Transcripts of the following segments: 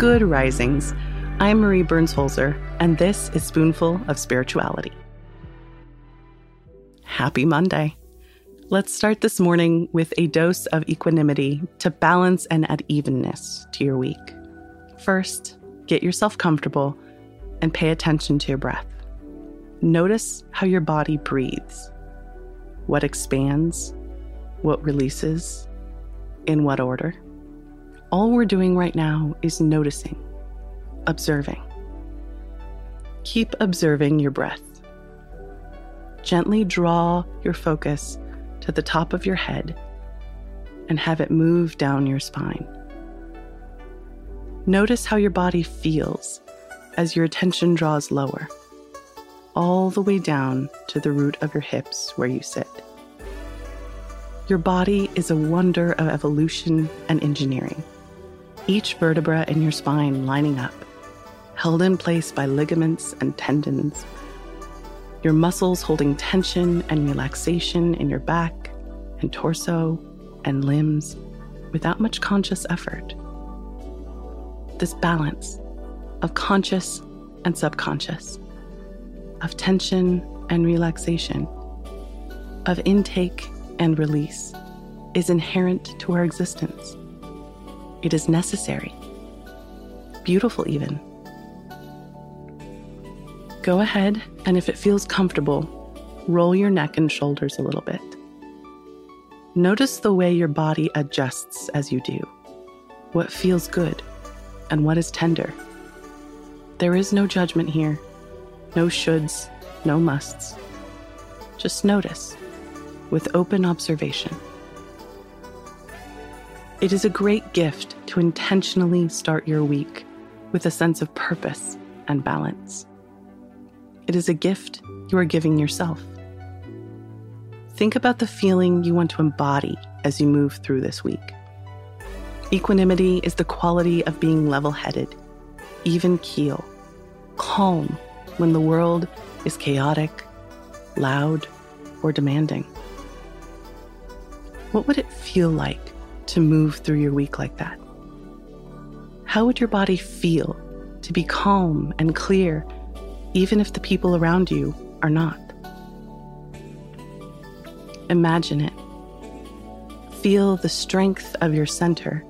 Good Risings. I'm Marie Burns Holzer, and this is Spoonful of Spirituality. Happy Monday. Let's start this morning with a dose of equanimity to balance and add evenness to your week. First, get yourself comfortable and pay attention to your breath. Notice how your body breathes, what expands, what releases, in what order. All we're doing right now is noticing, observing. Keep observing your breath. Gently draw your focus to the top of your head and have it move down your spine. Notice how your body feels as your attention draws lower, all the way down to the root of your hips where you sit. Your body is a wonder of evolution and engineering. Each vertebra in your spine lining up, held in place by ligaments and tendons your muscles holding tension and relaxation in your back and torso and limbs without much conscious effort. This balance of conscious and subconscious, of tension and relaxation, of intake and release is inherent to our existence. It is necessary, beautiful even. Go ahead, and if it feels comfortable, roll your neck and shoulders a little bit. Notice the way your body adjusts as you do, what feels good, and what is tender. There is no judgment here, no shoulds, no musts. Just notice with open observation. It is a great gift to intentionally start your week with a sense of purpose and balance. It is a gift you are giving yourself. Think about the feeling you want to embody as you move through this week. Equanimity is the quality of being level headed, even keel, calm when the world is chaotic, loud, or demanding. What would it feel like to move through your week like that? How would your body feel to be calm and clear even if the people around you are not. Imagine it. Feel the strength of your center,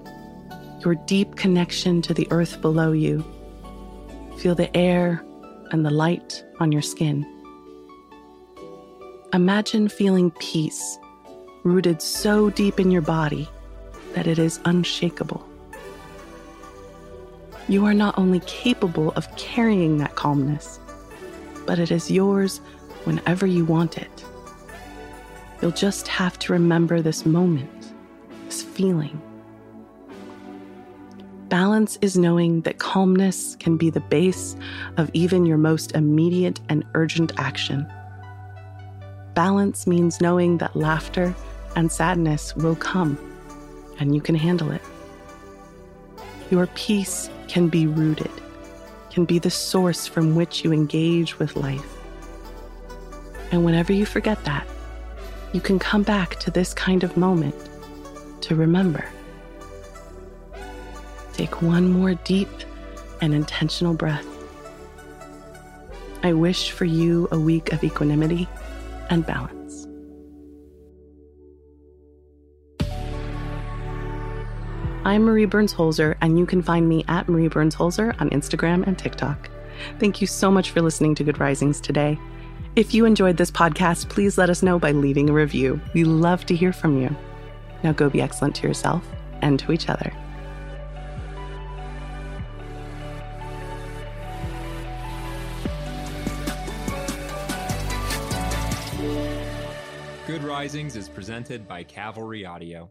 your deep connection to the earth below you. Feel the air and the light on your skin. Imagine feeling peace rooted so deep in your body that it is unshakable. You are not only capable of carrying that calmness, but it is yours whenever you want it. You'll just have to remember this moment, this feeling. Balance is knowing that calmness can be the base of even your most immediate and urgent action. Balance means knowing that laughter and sadness will come and you can handle it. Your peace can be rooted can be the source from which you engage with life. And whenever you forget that, you can come back to this kind of moment to remember. Take one more deep and intentional breath. I wish for you a week of equanimity and balance. I'm Marie Burns Holzer, and you can find me at Marie Burns Holzer on Instagram and TikTok. Thank you so much for listening to Good Risings today. If you enjoyed this podcast, please let us know by leaving a review. We love to hear from you. Now go be excellent to yourself and to each other. Good Risings is presented by Cavalry Audio.